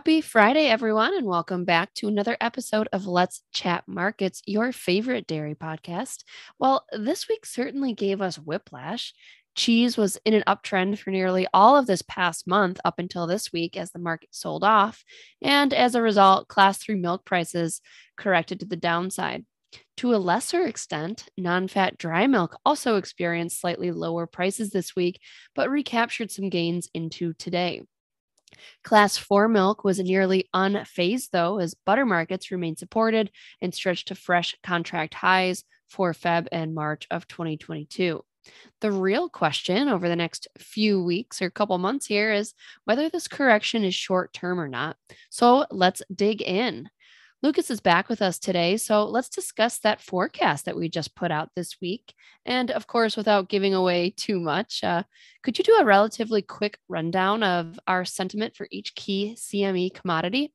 Happy Friday, everyone, and welcome back to another episode of Let's Chat Markets, your favorite dairy podcast. Well, this week certainly gave us whiplash. Cheese was in an uptrend for nearly all of this past month up until this week as the market sold off. And as a result, class three milk prices corrected to the downside. To a lesser extent, non fat dry milk also experienced slightly lower prices this week, but recaptured some gains into today. Class 4 milk was nearly unfazed, though, as butter markets remained supported and stretched to fresh contract highs for Feb and March of 2022. The real question over the next few weeks or couple months here is whether this correction is short term or not. So let's dig in. Lucas is back with us today. So let's discuss that forecast that we just put out this week. And of course, without giving away too much, uh, could you do a relatively quick rundown of our sentiment for each key CME commodity?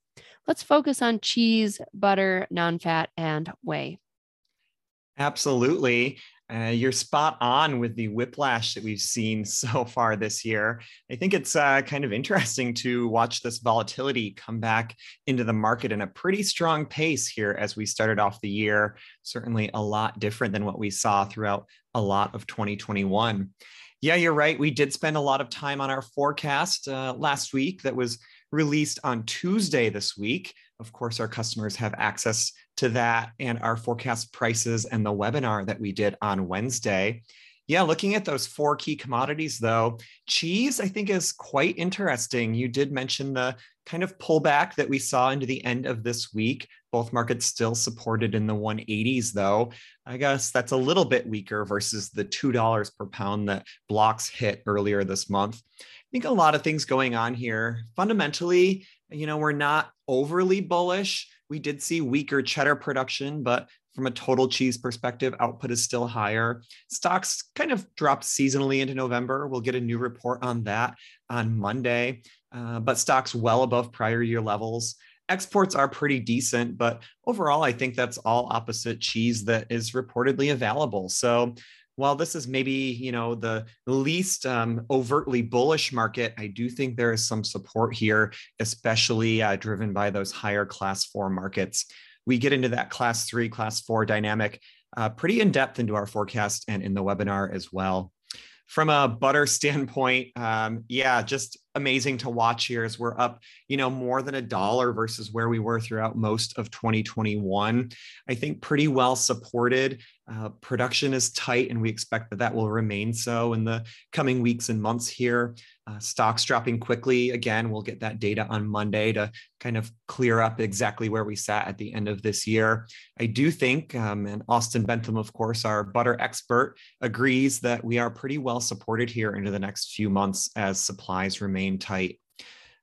Let's focus on cheese, butter, non fat, and whey. Absolutely. Uh, you're spot on with the whiplash that we've seen so far this year. I think it's uh, kind of interesting to watch this volatility come back into the market in a pretty strong pace here as we started off the year. Certainly a lot different than what we saw throughout a lot of 2021. Yeah, you're right. We did spend a lot of time on our forecast uh, last week that was released on Tuesday this week. Of course, our customers have access to that and our forecast prices and the webinar that we did on Wednesday. Yeah, looking at those four key commodities, though, cheese, I think, is quite interesting. You did mention the kind of pullback that we saw into the end of this week. Both markets still supported in the 180s, though. I guess that's a little bit weaker versus the $2 per pound that blocks hit earlier this month. I think a lot of things going on here. Fundamentally, you know, we're not overly bullish we did see weaker cheddar production, but from a total cheese perspective, output is still higher. Stocks kind of dropped seasonally into November. We'll get a new report on that on Monday, uh, but stocks well above prior year levels. Exports are pretty decent, but overall, I think that's all opposite cheese that is reportedly available. So while this is maybe you know the least um, overtly bullish market i do think there is some support here especially uh, driven by those higher class four markets. We get into that class three class four dynamic uh, pretty in depth into our forecast and in the webinar as well. From a butter standpoint, um, yeah, just amazing to watch here as we're up, you know, more than a dollar versus where we were throughout most of 2021. I think pretty well supported. Uh, production is tight, and we expect that that will remain so in the coming weeks and months here. Uh, stocks dropping quickly. Again, we'll get that data on Monday to kind of clear up exactly where we sat at the end of this year. I do think, um, and Austin Bentham, of course, our butter expert, agrees that we are pretty well supported here into the next few months as supplies remain tight.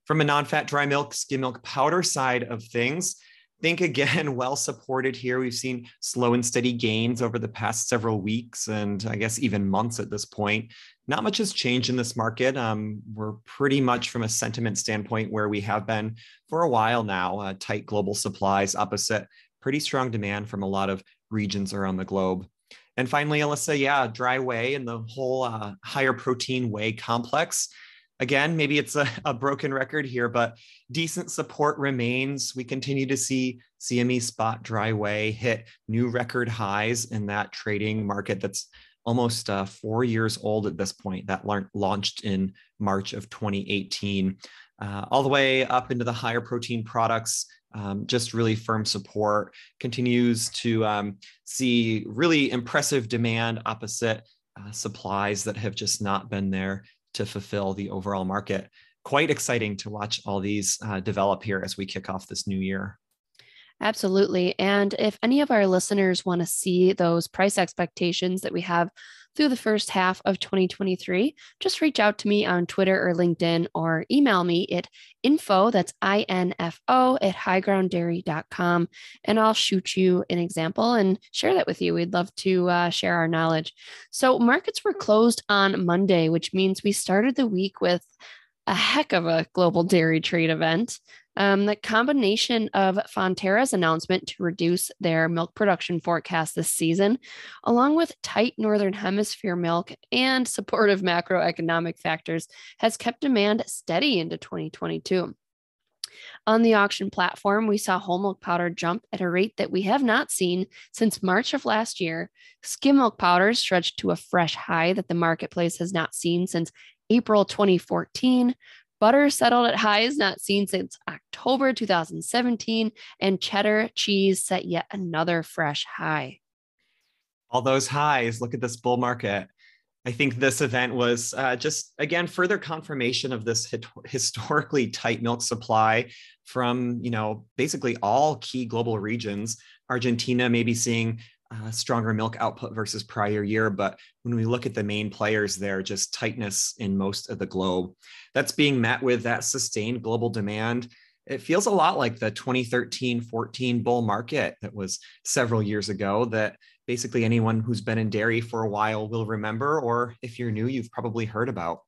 From a non fat dry milk, skim milk powder side of things, think again, well supported here. We've seen slow and steady gains over the past several weeks and I guess even months at this point not much has changed in this market. Um, we're pretty much from a sentiment standpoint where we have been for a while now. Uh, tight global supplies, opposite pretty strong demand from a lot of regions around the globe. And finally, Alyssa, yeah, dry whey and the whole uh, higher protein whey complex. Again, maybe it's a, a broken record here, but decent support remains. We continue to see CME spot dry whey hit new record highs in that trading market that's almost uh, four years old at this point, that la- launched in March of 2018, uh, all the way up into the higher protein products. Um, just really firm support continues to um, see really impressive demand opposite uh, supplies that have just not been there to fulfill the overall market. Quite exciting to watch all these uh, develop here as we kick off this new year. Absolutely. And if any of our listeners want to see those price expectations that we have through the first half of 2023, just reach out to me on Twitter or LinkedIn or email me at info, that's I-N-F-O at highgrounddairy.com. And I'll shoot you an example and share that with you. We'd love to uh, share our knowledge. So markets were closed on Monday, which means we started the week with a heck of a global dairy trade event. Um, the combination of Fonterra's announcement to reduce their milk production forecast this season, along with tight Northern Hemisphere milk and supportive macroeconomic factors, has kept demand steady into 2022. On the auction platform, we saw whole milk powder jump at a rate that we have not seen since March of last year. Skim milk powder stretched to a fresh high that the marketplace has not seen since April 2014. Butter settled at highs not seen since October 2017, and cheddar cheese set yet another fresh high. All those highs. Look at this bull market. I think this event was uh, just, again, further confirmation of this historically tight milk supply from, you know, basically all key global regions. Argentina may be seeing uh, stronger milk output versus prior year. But when we look at the main players there, just tightness in most of the globe. That's being met with that sustained global demand. It feels a lot like the 2013 14 bull market that was several years ago, that basically anyone who's been in dairy for a while will remember, or if you're new, you've probably heard about.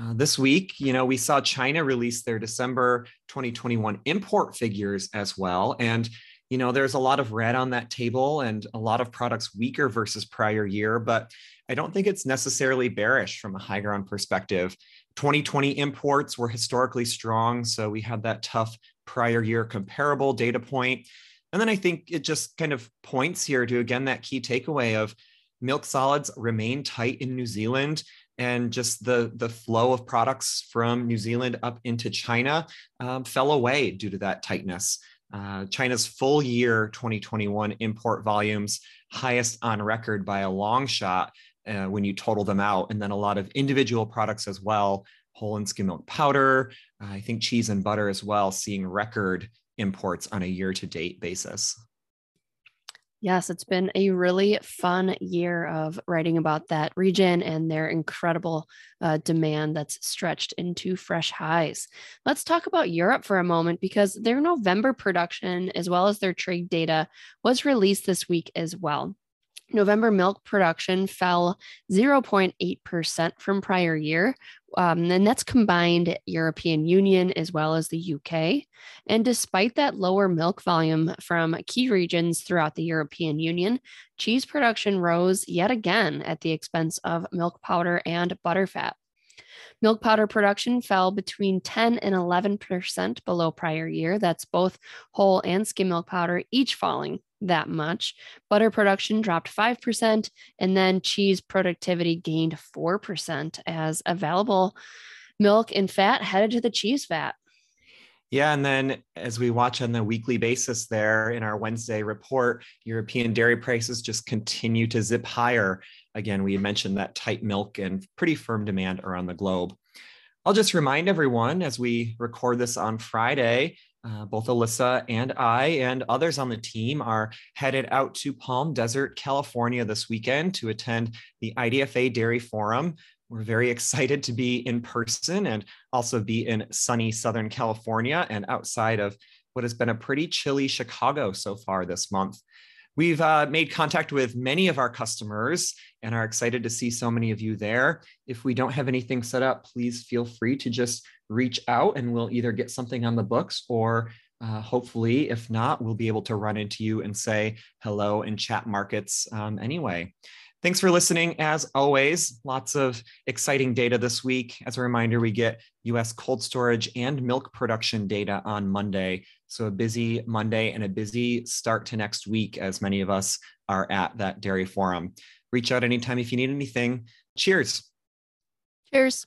Uh, this week, you know, we saw China release their December 2021 import figures as well. And you know, there's a lot of red on that table and a lot of products weaker versus prior year, but I don't think it's necessarily bearish from a high ground perspective. 2020 imports were historically strong, so we had that tough prior year comparable data point. And then I think it just kind of points here to again that key takeaway of milk solids remain tight in New Zealand and just the the flow of products from New Zealand up into China um, fell away due to that tightness. Uh, China's full year 2021 import volumes, highest on record by a long shot uh, when you total them out. And then a lot of individual products as well, whole and skim milk powder, uh, I think cheese and butter as well, seeing record imports on a year to date basis. Yes, it's been a really fun year of writing about that region and their incredible uh, demand that's stretched into fresh highs. Let's talk about Europe for a moment because their November production, as well as their trade data, was released this week as well. November milk production fell 0.8% from prior year. Um, and that's combined European Union as well as the UK. And despite that lower milk volume from key regions throughout the European Union, cheese production rose yet again at the expense of milk powder and butterfat. Milk powder production fell between 10 and 11% below prior year. That's both whole and skim milk powder, each falling that much. Butter production dropped 5%, and then cheese productivity gained 4% as available milk and fat headed to the cheese vat. Yeah, and then as we watch on the weekly basis there in our Wednesday report, European dairy prices just continue to zip higher. Again, we mentioned that tight milk and pretty firm demand around the globe. I'll just remind everyone as we record this on Friday, uh, both Alyssa and I and others on the team are headed out to Palm Desert, California this weekend to attend the IDFA Dairy Forum. We're very excited to be in person and also be in sunny Southern California and outside of what has been a pretty chilly Chicago so far this month. We've uh, made contact with many of our customers and are excited to see so many of you there. If we don't have anything set up, please feel free to just reach out and we'll either get something on the books or uh, hopefully, if not, we'll be able to run into you and say hello and chat markets um, anyway. Thanks for listening. As always, lots of exciting data this week. As a reminder, we get US cold storage and milk production data on Monday. So, a busy Monday and a busy start to next week, as many of us are at that dairy forum. Reach out anytime if you need anything. Cheers. Cheers.